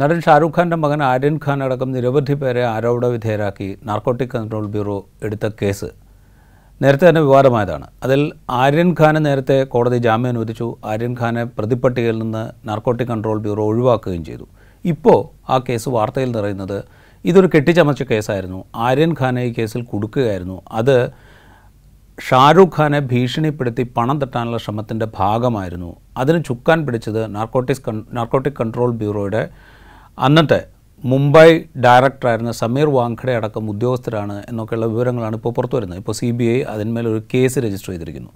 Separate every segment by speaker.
Speaker 1: നടൻ ഷാരൂഖ് ഖാന്റെ മകൻ ആര്യൻ ഖാൻ അടക്കം നിരവധി പേരെ ആരോപണ വിധേയരാക്കി നാർക്കോട്ടിക് കൺട്രോൾ ബ്യൂറോ എടുത്ത കേസ്. നേരത്തെ തന്നെ വിവാദമായതാണ്. അതിൽ ആര്യൻ ഖാന് നേരത്തെ കോടതി ജാമ്യം അനുവദിച്ചു. ആര്യൻ ഖാനെ പ്രതിപ്പട്ടികയിൽ നിന്ന് നാർക്കോട്ടിക് കൺട്രോൾ ബ്യൂറോ ഒഴിവാക്കുകയും ചെയ്തു. ഇപ്പോൾ ആ കേസ് വാർത്തയിൽ നിറയുന്നത് ഇതൊരു കെട്ടിച്ചമച്ച കേസായിരുന്നു. ആര്യൻ ഖാനെ ഈ കേസിൽ കൊടുക്കുകയായിരുന്നു. അത് ഷാരൂഖ് ഖാനെ ഭീഷണിപ്പെടുത്തി പണം തട്ടാനുള്ള ശ്രമത്തിന്റെ ഭാഗമായിരുന്നു. അതിന് ചുക്കാൻ പിടിച്ചത് നാർക്കോട്ടിക്സ് നാർക്കോട്ടിക് കൺട്രോൾ ബ്യൂറോയുടെ അന്നത്തെ മുംബൈ ഡയറക്ടറായിരുന്ന സമീർ വാങ്കഡെ അടക്കം ഉദ്യോഗസ്ഥരാണ് എന്നൊക്കെയുള്ള വിവരങ്ങളാണ് ഇപ്പോൾ പുറത്തു വരുന്നത്. ഇപ്പോൾ സി ബി ഐ അതിന്മേൽ ഒരു കേസ് രജിസ്റ്റർ ചെയ്തിരിക്കുന്നു.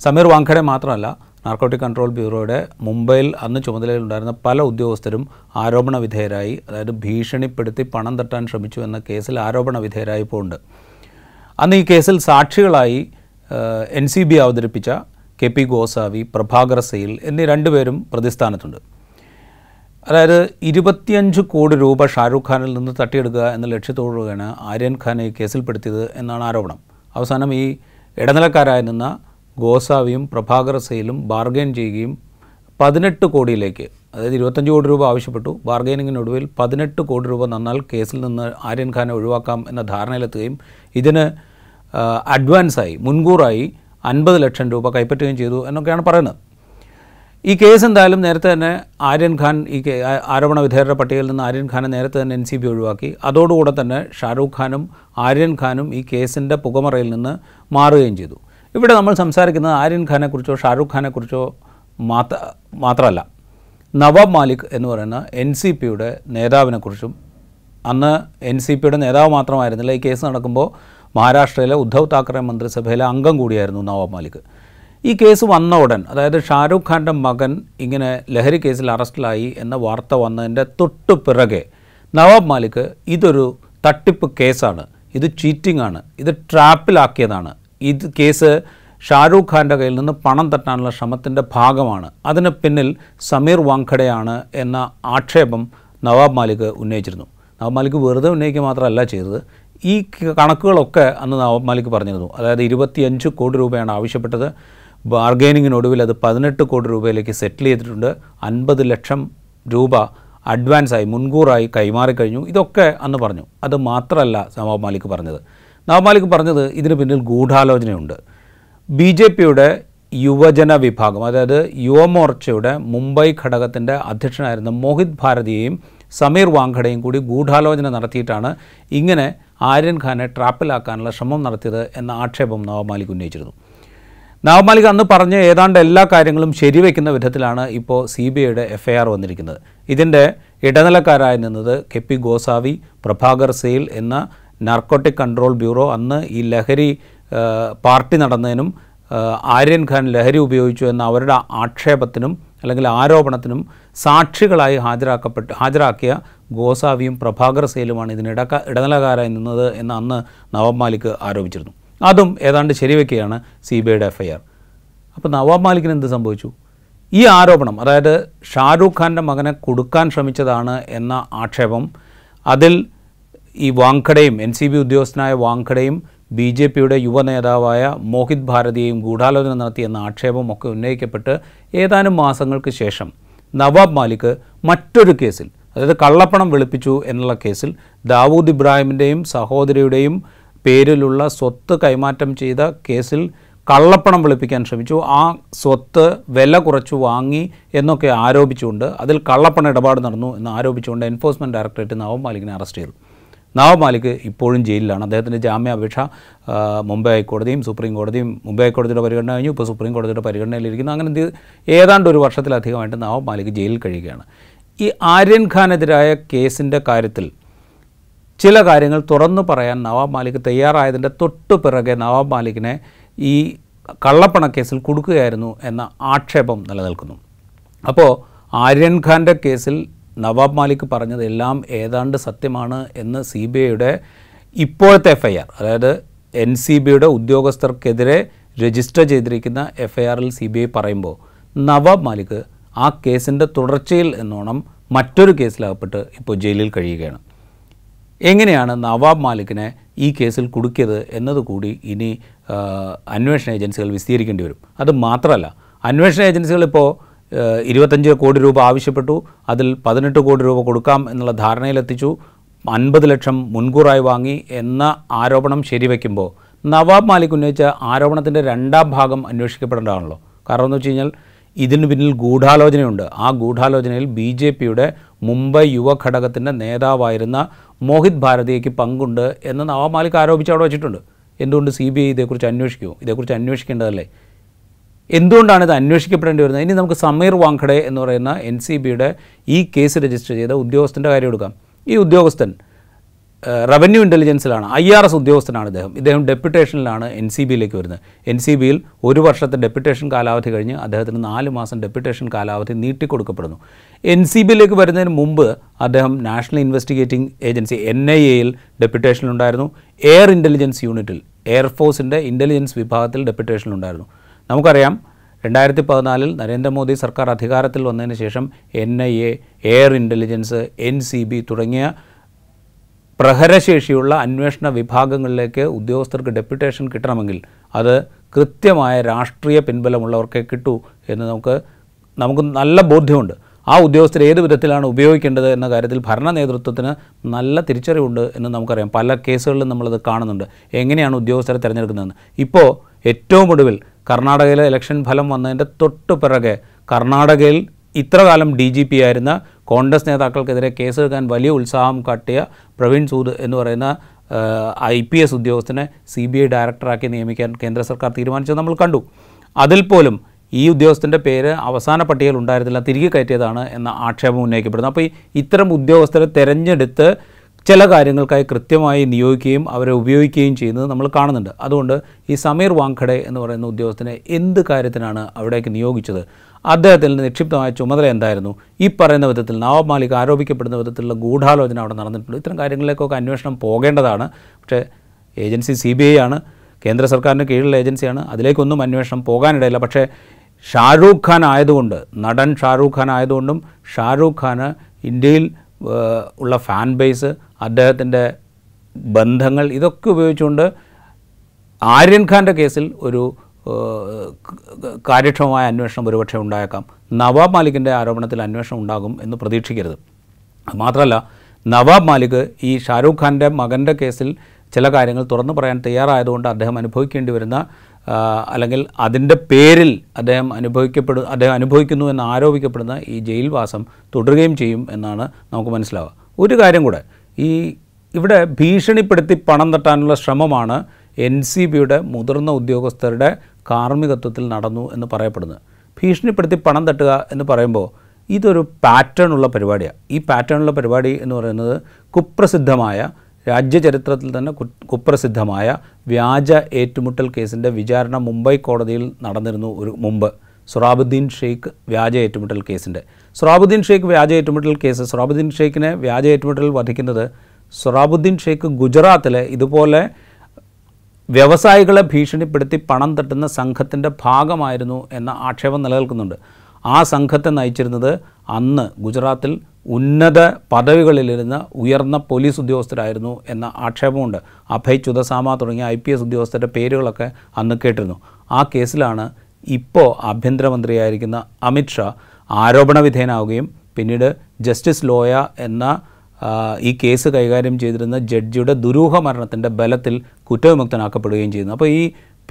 Speaker 1: സമീർ വാങ്കഡെ മാത്രമല്ല നാർക്കോട്ടിക് കൺട്രോൾ ബ്യൂറോയുടെ മുംബൈയിൽ അന്ന് ചുമതലയിലുണ്ടായിരുന്ന പല ഉദ്യോഗസ്ഥരും ആരോപണ വിധേയരായി അതായത് ഭീഷണിപ്പെടുത്തി പണം തട്ടാൻ ശ്രമിച്ചു എന്ന കേസിൽ ആരോപണ വിധേയരായി ഉണ്ട്. അന്ന് ഈ കേസിൽ സാക്ഷികളായി എൻ സി ബി അവതരിപ്പിച്ച കെ പി ഗോസാവി പ്രഭാകർ സെയിൽ എന്നീ രണ്ടുപേരും പ്രതിസ്ഥാനത്തുണ്ട്. അതായത് ഇരുപത്തിയഞ്ച് കോടി രൂപ ഷാരൂഖ് ഖാനിൽ നിന്ന് തട്ടിയെടുക്കുക എന്ന ലക്ഷ്യത്തോടുകയാണ് ആര്യൻ ഖാനെ കേസിൽപ്പെടുത്തിയത് എന്നാണ് ആരോപണം. അവസാനം ഈ ഇടനിലക്കാരായി നിന്ന ഗോസാവിയും പ്രഭാകർ സെയിലും ബാർഗെയിൻ ചെയ്യുകയും പതിനെട്ട് കോടിയിലേക്ക് അതായത് ഇരുപത്തഞ്ച് കോടി രൂപ ആവശ്യപ്പെട്ടു. ബാർഗെയിനിങ്ങിനൊടുവിൽ പതിനെട്ട് കോടി രൂപ നന്നാൽ കേസിൽ നിന്ന് ആര്യൻ ഖാനെ ഒഴിവാക്കാം എന്ന ധാരണയിലെത്തുകയും ഇതിന് അഡ്വാൻസായി മുൻകൂറായി അൻപത് ലക്ഷം രൂപ കൈപ്പറ്റുകയും ചെയ്തു എന്നൊക്കെയാണ് പറയുന്നത്. ഈ കേസ് എന്തായാലും നേരത്തെ തന്നെ ആര്യൻ ഖാൻ ഈ ആരോപണ വിധേയരുടെ പട്ടികയിൽ നിന്ന് ആര്യൻ ഖാനെ നേരത്തെ തന്നെ എൻ സി ബി ഒഴിവാക്കി. അതോടുകൂടെ തന്നെ ഷാരൂഖ് ഖാനും ആര്യൻ ഖാനും ഈ കേസിന്റെ പുകമറയിൽ നിന്ന് മാറുകയും ചെയ്തു. ഇവിടെ നമ്മൾ സംസാരിക്കുന്നത് ആര്യൻ ഖാനെക്കുറിച്ചോ ഷാരൂഖ് ഖാനെക്കുറിച്ചോ മാത്ര മാത്രമല്ല. നവാബ് മാലിക് എന്ന് പറയുന്ന എൻ സി പിയുടെ നേതാവിനെക്കുറിച്ചും അന്ന് എൻ സി പിയുടെ നേതാവ് മാത്രമായിരുന്നില്ല. ഈ കേസ് നടക്കുമ്പോൾ മഹാരാഷ്ട്രയിലെ ഉദ്ധവ് താക്കറെ മന്ത്രിസഭയിലെ അംഗം കൂടിയായിരുന്നു നവാബ് മാലിക്. ഈ കേസ് വന്ന ഉടൻ അതായത് ഷാരൂഖ് ഖാന്റെ മകൻ ഇങ്ങനെ ലഹരി കേസിൽ അറസ്റ്റിലായി എന്ന വാർത്ത വന്നതിന്റെ തൊട്ടു പിറകെ നവാബ് മാലിക് ഇതൊരു തട്ടിപ്പ് കേസാണ്. ഇത് ചീറ്റിംഗ് ആണ്. ഇത് ട്രാപ്പിലാക്കിയതാണ്. ഇത് കേസ് ഷാരൂഖ് ഖാന്റെ കയ്യിൽ നിന്ന് പണം തട്ടാനുള്ള ശ്രമത്തിന്റെ ഭാഗമാണ്. അതിന് പിന്നിൽ സമീർ വാങ്കഡയാണ് എന്ന ആക്ഷേപം നവാബ് മാലിക് ഉന്നയിച്ചിരുന്നു. നവാബ് മാലിക് വെറുതെ ഉന്നയിക്കുക മാത്രമല്ല ചെയ്തത്. ഈ കണക്കുകളൊക്കെ അന്ന് നവാബ് മാലിക് പറഞ്ഞിരുന്നു. അതായത് ഇരുപത്തിയഞ്ച് കോടി രൂപയാണ് ആവശ്യപ്പെട്ടത്. ബാർഗൈനിങ്ങിനൊടുവിൽ അത് പതിനെട്ട് കോടി രൂപയിലേക്ക് സെറ്റിൽ ചെയ്തിട്ടുണ്ട്. അൻപത് ലക്ഷം രൂപ അഡ്വാൻസായി മുൻകൂറായി കൈമാറിക്കഴിഞ്ഞു ഇതൊക്കെ അന്ന് പറഞ്ഞു. അത് മാത്രമല്ല നവാബ് മാലിക് പറഞ്ഞത്. നവാബ് മാലിക് പറഞ്ഞത് ഇതിന് പിന്നിൽ ഗൂഢാലോചനയുണ്ട്. ബി ജെ പിയുടെ യുവജന വിഭാഗം അതായത് യുവമോർച്ചയുടെ മുംബൈ ഘടകത്തിന്റെ അധ്യക്ഷനായിരുന്ന മോഹിത് ഭാരതിയെയും സമീർ വാങ്കഡെയും കൂടി ഗൂഢാലോചന നടത്തിയിട്ടാണ് ഇങ്ങനെ ആര്യൻ ഖാനെ ട്രാപ്പിലാക്കാനുള്ള ശ്രമം നടത്തിയത് എന്ന ആക്ഷേപം നവാബ് മാലിക് ഉന്നയിച്ചിരുന്നു. നവാബ് മാലിക് അന്ന് പറഞ്ഞ ഏതാണ്ട് എല്ലാ കാര്യങ്ങളും ശരിവെക്കുന്ന വിധത്തിലാണ് ഇപ്പോൾ സി ബി ഐയുടെ എഫ് ഐ ആർ വന്നിരിക്കുന്നത്. ഇതിന്റെ ഇടനിലക്കാരായി നിന്നത് കെ പി ഗോസാവി പ്രഭാകർ സെയിൽ എന്ന നാർക്കോട്ടിക് കൺട്രോൾ ബ്യൂറോ അന്ന് ഈ ലഹരി പാർട്ടി നടന്നതിനും ആര്യൻ ഖാൻ ലഹരി ഉപയോഗിച്ചു എന്ന അവരുടെ ആക്ഷേപത്തിനും അല്ലെങ്കിൽ ആരോപണത്തിനും സാക്ഷികളായി ഹാജരാക്കപ്പെട്ട് ഹാജരാക്കിയ ഗോസാവിയും പ്രഭാകർ സെയിലുമാണ് ഇതിന് ഇടക്ക ഇടനിലക്കാരായി നിന്നത് എന്ന് അന്ന് നവാബ് മാലിക് ആരോപിച്ചിരുന്നു. അതും ഏതാണ്ട് ശരിവെക്കുകയാണ് സി ബി ഐയുടെ എഫ് ആർ അപ്പോൾ നവാബ് മാലിക്കിന് എന്ത് സംഭവിച്ചു? ഈ ആരോപണം അതായത് ഷാരൂഖ് ഖാന്റെ മകനെ കൊടുക്കാൻ ശ്രമിച്ചതാണ് എന്ന ആക്ഷേപം അതിൽ ഈ വാങ്ഖടയും എൻ സി ബി ഉദ്യോഗസ്ഥനായ വാങ്ഖടയും ബി ജെ പിയുടെ യുവ നേതാവായ മോഹിത് ഭാരതിയെയും ഗൂഢാലോചന നടത്തിയെന്ന ആക്ഷേപമൊക്കെ ഉന്നയിക്കപ്പെട്ട് ഏതാനും മാസങ്ങൾക്ക് ശേഷം നവാബ് മാലിക് മറ്റൊരു കേസിൽ അതായത് കള്ളപ്പണം വെളുപ്പിച്ചു എന്നുള്ള കേസിൽ ദാവൂദ് ഇബ്രാഹിമിന്റെയും സഹോദരിയുടെയും പേരിലുള്ള സ്വത്ത് കൈമാറ്റം ചെയ്ത കേസിൽ കള്ളപ്പണം വെളുപ്പിക്കാൻ ശ്രമിച്ചു. ആ സ്വത്ത് വില കുറച്ചു വാങ്ങി എന്നൊക്കെ ആരോപിച്ചുകൊണ്ട് അതിൽ കള്ളപ്പണ ഇടപാട് നടന്നു എന്ന് ആരോപിച്ചുകൊണ്ട് എൻഫോഴ്സ്മെന്റ് ഡയറക്ടറേറ്റ് നവാബ് മാലിക്കിനെ അറസ്റ്റ് ചെയ്തു. നവാബ് മാലിക് ഇപ്പോഴും ജയിലിലാണ്. അദ്ദേഹത്തിന്റെ ജാമ്യാപേക്ഷ മുംബൈ ഹൈക്കോടതിയും സുപ്രീം കോടതിയും മുംബൈ ഹൈക്കോടതിയുടെ പരിഗണന കഴിഞ്ഞു. ഇപ്പോൾ സുപ്രീം കോടതിയുടെ പരിഗണനയിലിരിക്കുന്നു. അങ്ങനെ ഏതാണ്ട് ഒരു വർഷത്തിലധികമായിട്ട് നവാബ് മാലിക് ജയിലിൽ കഴിയുകയാണ്. ഈ ആര്യൻ ഖാനെതിരായ കേസിന്റെ കാര്യത്തിൽ ചില കാര്യങ്ങൾ തുറന്നു പറയാൻ നവാബ് മാലിക് തയ്യാറായതിന്റെ തൊട്ടു പിറകെ നവാബ് മാലിക്കിനെ ഈ കള്ളപ്പണക്കേസിൽ കൊടുക്കുകയായിരുന്നു എന്ന ആക്ഷേപം നിലനിൽക്കുന്നു. അപ്പോൾ ആര്യൻ ഖാന്റെ കേസിൽ നവാബ് മാലിക് പറഞ്ഞത് എല്ലാം ഏതാണ്ട് സത്യമാണ് എന്ന് സി ബി ഐയുടെ ഇപ്പോഴത്തെ എഫ് ഐ ആർ അതായത് എൻ സി ബിയുടെ ഉദ്യോഗസ്ഥർക്കെതിരെ രജിസ്റ്റർ ചെയ്തിരിക്കുന്ന എഫ് ഐ ആറിൽ സി ബി ഐ പറയുമ്പോൾ നവാബ് മാലിക് ആ കേസിന്റെ തുടർച്ചയിൽ എന്നോണം മറ്റൊരു കേസിലകപ്പെട്ട് ഇപ്പോൾ ജയിലിൽ കഴിയുകയാണ്. എങ്ങനെയാണ് നവാബ് മാലിക്കിനെ ഈ കേസിൽ കുടുക്കിയത് എന്നതുകൂടി ഇനി അന്വേഷണ ഏജൻസികൾ വിശദീകരിക്കേണ്ടി വരും. അത് മാത്രമല്ല അന്വേഷണ ഏജൻസികൾ ഇപ്പോൾ ഇരുപത്തഞ്ച് കോടി രൂപ ആവശ്യപ്പെട്ടു അതിൽ പതിനെട്ട് കോടി രൂപ കൊടുക്കാം എന്നുള്ള ധാരണയിലെത്തിച്ചു അൻപത് ലക്ഷം മുൻകൂറായി വാങ്ങി എന്ന ആരോപണം ശരിവെക്കുമ്പോൾ നവാബ് മാലിക് ഉന്നയിച്ച ആരോപണത്തിന്റെ രണ്ടാം ഭാഗം അന്വേഷിക്കപ്പെടേണ്ടതാണല്ലോ. കാരണം എന്ന് വെച്ച് കഴിഞ്ഞാൽ ഇതിന് പിന്നിൽ ഗൂഢാലോചനയുണ്ട്. ആ ഗൂഢാലോചനയിൽ ബി ജെ പിയുടെ മുംബൈ യുവഘടകത്തിന്റെ നേതാവായിരുന്ന മോഹിത് ഭാരതിയയ്ക്ക് പങ്കുണ്ട് എന്ന് നവാമാലിക് ആരോപിച്ച് അവിടെ വെച്ചിട്ടുണ്ട്. എന്തുകൊണ്ട് സി ബി ഐ ഇതേക്കുറിച്ച് അന്വേഷിക്കുമോ ഇതേക്കുറിച്ച് അന്വേഷിക്കേണ്ടതല്ലേ? എന്തുകൊണ്ടാണ് ഇത് അന്വേഷിക്കപ്പെടേണ്ടി വരുന്നത്? ഇനി നമുക്ക് സമീർ വാങ്കഡെ എന്ന് പറയുന്ന എൻ സി ബിയുടെ ഈ കേസ് രജിസ്റ്റർ ചെയ്ത ഉദ്യോഗസ്ഥന്റെ കാര്യം എടുക്കാം. ഈ ഉദ്യോഗസ്ഥൻ റവന്യൂ ഇന്റലിജൻസിലാണ് ഐ ആർ എസ് ഉദ്യോഗസ്ഥനാണ് അദ്ദേഹം ഇദ്ദേഹം ഡെപ്യൂട്ടേഷനിലാണ് എൻ സി ബിയിലേക്ക് വരുന്നത്. എൻ സി ബിയിൽ ഒരു വർഷത്തെ ഡെപ്യൂട്ടേഷൻ കാലാവധി കഴിഞ്ഞ് അദ്ദേഹത്തിന് നാല് മാസം ഡെപ്യൂട്ടേഷൻ കാലാവധി നീട്ടിക്കൊടുക്കപ്പെടുന്നു. എൻ സി ബിയിലേക്ക് വരുന്നതിന് മുമ്പ് അദ്ദേഹം national investigating agency N I എയിൽ ഡെപ്യൂട്ടേഷനിലുണ്ടായിരുന്നു എയർ ഇന്റലിജൻസ് യൂണിറ്റിൽ എയർഫോഴ്സിന്റെ ഇന്റലിജൻസ് വിഭാഗത്തിൽ ഡെപ്യൂട്ടേഷനിലുണ്ടായിരുന്നു നമുക്കറിയാം രണ്ടായിരത്തി പതിനാലിൽ നരേന്ദ്രമോദി സർക്കാർ അധികാരത്തിൽ വന്നതിന് ശേഷം N I A air intelligence N C B തുടങ്ങിയ പ്രഹരശേഷിയുള്ള അന്വേഷണ വിഭാഗങ്ങളിലേക്ക് ഉദ്യോഗസ്ഥർക്ക് ഡെപ്യൂട്ടേഷൻ കിട്ടണമെങ്കിൽ അത് കൃത്യമായ രാഷ്ട്രീയ പിൻബലമുള്ളവർക്കേ കിട്ടൂ എന്ന് നമുക്ക് നമുക്ക് നല്ല ബോധ്യമുണ്ട്. ആ ഉദ്യോഗസ്ഥർ ഏത് വിധത്തിലാണ് ഉപയോഗിക്കേണ്ടത് എന്ന കാര്യത്തിൽ ഭരണ നേതൃത്വത്തിന് നല്ല തിരിച്ചറിവുണ്ട് എന്ന് നമുക്കറിയാം. പല കേസുകളിലും നമ്മളത് കാണുന്നുണ്ട്. എങ്ങനെയാണ് ഉദ്യോഗസ്ഥരെ തിരഞ്ഞെടുക്കുന്നതെന്ന്. ഇപ്പോൾ ഏറ്റവും ഒടുവിൽ കർണാടകയിലെ ഇലക്ഷൻ ഫലം വന്നതിന്റെ തൊട്ട് പിറകെ കർണാടകയിൽ ഇത്രകാലം ഡി ജി പി ആയിരുന്ന കോൺഗ്രസ് നേതാക്കൾക്കെതിരെ കേസെടുക്കാൻ വലിയ ഉത്സാഹം കാട്ടിയ പ്രവീൺ സൂദ് എന്ന് പറയുന്ന ഐ പി എസ് ഉദ്യോഗസ്ഥനെ സി ബി ഐ ഡയറക്ടറാക്കി നിയമിക്കാൻ കേന്ദ്ര സർക്കാർ തീരുമാനിച്ചത് നമ്മൾ കണ്ടു. അതിൽ പോലും ഈ ഉദ്യോഗസ്ഥന്റെ പേര് അവസാന പട്ടികയിൽ ഉണ്ടായിരുന്നില്ല തിരികെ കയറ്റിയതാണ് എന്ന ആക്ഷേപം ഉന്നയിക്കപ്പെടുന്നു. അപ്പോൾ ഇത്തരം ഉദ്യോഗസ്ഥരെ തിരഞ്ഞെടുത്ത് ചില കാര്യങ്ങൾക്കായി കൃത്യമായി നിയോഗിക്കുകയും അവരെ ഉപയോഗിക്കുകയും ചെയ്യുന്നത് നമ്മൾ കാണുന്നുണ്ട്. അതുകൊണ്ട് ഈ സമീർ വാങ്കഡെ എന്ന് പറയുന്ന ഉദ്യോഗസ്ഥനെ എന്ത് കാര്യത്തിനാണ് അവിടേക്ക് നിയോഗിച്ചത്? അദ്ദേഹത്തിൽ നിക്ഷിപ്തമായ ചുമതല എന്തായിരുന്നു? ഈ പറയുന്ന വിധത്തിൽ നവാബ് മാലിക് ആരോപിക്കപ്പെടുന്ന വിധത്തിലുള്ള ഗൂഢാലോചന അവിടെ നടന്നിട്ടുണ്ട്. ഇത്തരം കാര്യങ്ങളിലേക്കൊക്കെ അന്വേഷണം പോകേണ്ടതാണ്. പക്ഷേ ഏജൻസി സി ബി ഐ ആണ്. കേന്ദ്ര സർക്കാരിന് കീഴിലുള്ള ഏജൻസിയാണ്. അതിലേക്കൊന്നും അന്വേഷണം പോകാനിടയില്ല. പക്ഷേ ഷാരൂഖ് ഖാൻ ആയതുകൊണ്ട് നടൻ ഷാരൂഖ് ഖാൻ ആയതുകൊണ്ടും ഷാരൂഖ് ഖാന് ഇന്ത്യയിൽ ഉള്ള ഫാൻ ബേസ് അദ്ദേഹത്തിന്റെ ബന്ധങ്ങൾ ഇതൊക്കെ ഉപയോഗിച്ചുകൊണ്ട് ആര്യൻ ഖാന്റെ കേസിൽ ഒരു കാര്യക്ഷമമായ അന്വേഷണം ഒരുപക്ഷെ ഉണ്ടായേക്കാം. നവാബ് മാലിക്കിന്റെ ആരോപണത്തിൽ അന്വേഷണം ഉണ്ടാകും എന്ന് പ്രതീക്ഷിക്കരുത്. മാത്രമല്ല നവാബ് മാലിക് ഈ ഷാരൂഖ് ഖാന്റെ മകന്റെ കേസിൽ ചില കാര്യങ്ങൾ തുറന്നു പറയാൻ തയ്യാറായതുകൊണ്ട് അദ്ദേഹം അനുഭവിക്കേണ്ടി വരുന്ന അല്ലെങ്കിൽ അതിന്റെ പേരിൽ അദ്ദേഹം അനുഭവിക്കപ്പെടു അദ്ദേഹം അനുഭവിക്കുന്നു എന്ന് ആരോപിക്കപ്പെടുന്ന ഈ ജയിൽവാസം തുടരുകയും ചെയ്യും എന്നാണ് നമുക്ക് മനസ്സിലാവുക. ഒരു കാര്യം കൂടെ ഈ ഇവിടെ ഭീഷണിപ്പെടുത്തി പണം തട്ടാനുള്ള ശ്രമമാണ് എൻ സി ബിയുടെ മുതിർന്ന ഉദ്യോഗസ്ഥരുടെ കാർമ്മികത്വത്തിൽ നടന്നു എന്ന് പറയപ്പെടുന്നത് ഭീഷണിപ്പെടുത്തി പണം തട്ടുക എന്ന് പറയുമ്പോൾ ഇതൊരു പാറ്റേൺ ഉള്ള പരിപാടിയാണ് ഈ പാറ്റേൺ ഉള്ള പരിപാടി എന്ന് പറയുന്നത് കുപ്രസിദ്ധമായ രാജ്യചരിത്രത്തിൽ തന്നെ കുപ്രസിദ്ധമായ വ്യാജ ഏറ്റുമുട്ടൽ കേസിന്റെ വിചാരണ മുംബൈ കോടതിയിൽ നടന്നിരുന്നു ഒരു മുമ്പ്. സുറാബുദ്ദീൻ ഷെയ്ഖ് വ്യാജ ഏറ്റുമുട്ടൽ കേസിന്റെ സുറാബുദ്ദീൻ ഷെയ്ഖ് വ്യാജ ഏറ്റുമുട്ടൽ കേസ് സുറാബുദ്ദീൻ ഷെയ്ഖിനെ വ്യാജ ഏറ്റുമുട്ടൽ വധിക്കുന്നത് സുറാബുദ്ദീൻ ഷെയ്ഖ് ഗുജറാത്തിലെ ഇതുപോലെ വ്യവസായികളെ ഭീഷണിപ്പെടുത്തി പണം തട്ടുന്ന സംഘത്തിന്റെ ഭാഗമായിരുന്നു എന്ന ആക്ഷേപം നിലനിൽക്കുന്നുണ്ട്. ആ സംഘത്തെ നയിച്ചിരുന്നത് അന്ന് ഗുജറാത്തിൽ ഉന്നത പദവികളിലിരുന്ന ഉയർന്ന പോലീസ് ഉദ്യോഗസ്ഥരായിരുന്നു എന്ന ആക്ഷേപമുണ്ട്. അഭയ് ചുതസാമ തുടങ്ങിയ ഐ പി എസ് ഉദ്യോഗസ്ഥരുടെ പേരുകളൊക്കെ അന്ന് കേട്ടിരുന്നു. ആ കേസിലാണ് ഇപ്പോൾ ആഭ്യന്തരമന്ത്രിയായിരിക്കുന്ന അമിത് ഷാ ആരോപണ വിധേയനാവുകയും പിന്നീട് ജസ്റ്റിസ് ലോയ എന്ന ഈ കേസ് കൈകാര്യം ചെയ്തിരുന്ന ജഡ്ജിയുടെ ദുരൂഹ മരണത്തിന്റെ ബലത്തിൽ കുറ്റവിമുക്തനാക്കപ്പെടുകയും ചെയ്യുന്നു. അപ്പോൾ ഈ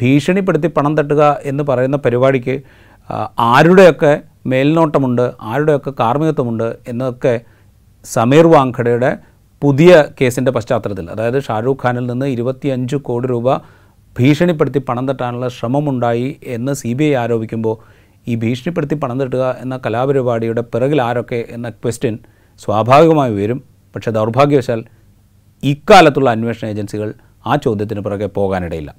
Speaker 1: ഭീഷണിപ്പെടുത്തി പണം തട്ടുക എന്ന് പറയുന്ന പരിപാടിക്ക് ആരുടെയൊക്കെ മേൽനോട്ടമുണ്ട് ആരുടെയൊക്കെ കാർമ്മികത്വമുണ്ട് എന്നൊക്കെ സമീർ വാങ്കഡയുടെ പുതിയ കേസിന്റെ പശ്ചാത്തലത്തിൽ അതായത് ഷാരൂഖ് ഖാനിൽ നിന്ന് ഇരുപത്തിയഞ്ച് കോടി രൂപ ഭീഷണിപ്പെടുത്തി പണം തട്ടാനുള്ള ശ്രമമുണ്ടായി എന്ന് സി ബി ഐ ആരോപിക്കുമ്പോൾ ഈ ഭീഷണിപ്പെടുത്തി പണം തട്ടുക എന്ന കലാപരിപാടിയുടെ പിറകിൽ ആരൊക്കെ എന്ന ക്വസ്റ്റ്യൻ സ്വാഭാവികമായി വരും പക്ഷേ ദൗർഭാഗ്യവശാൽ ഇക്കാലത്തുള്ള അന്വേഷണ ഏജൻസികൾ ആ ചോദ്യത്തിന് പുറകെ പോകാനിടയില്ല.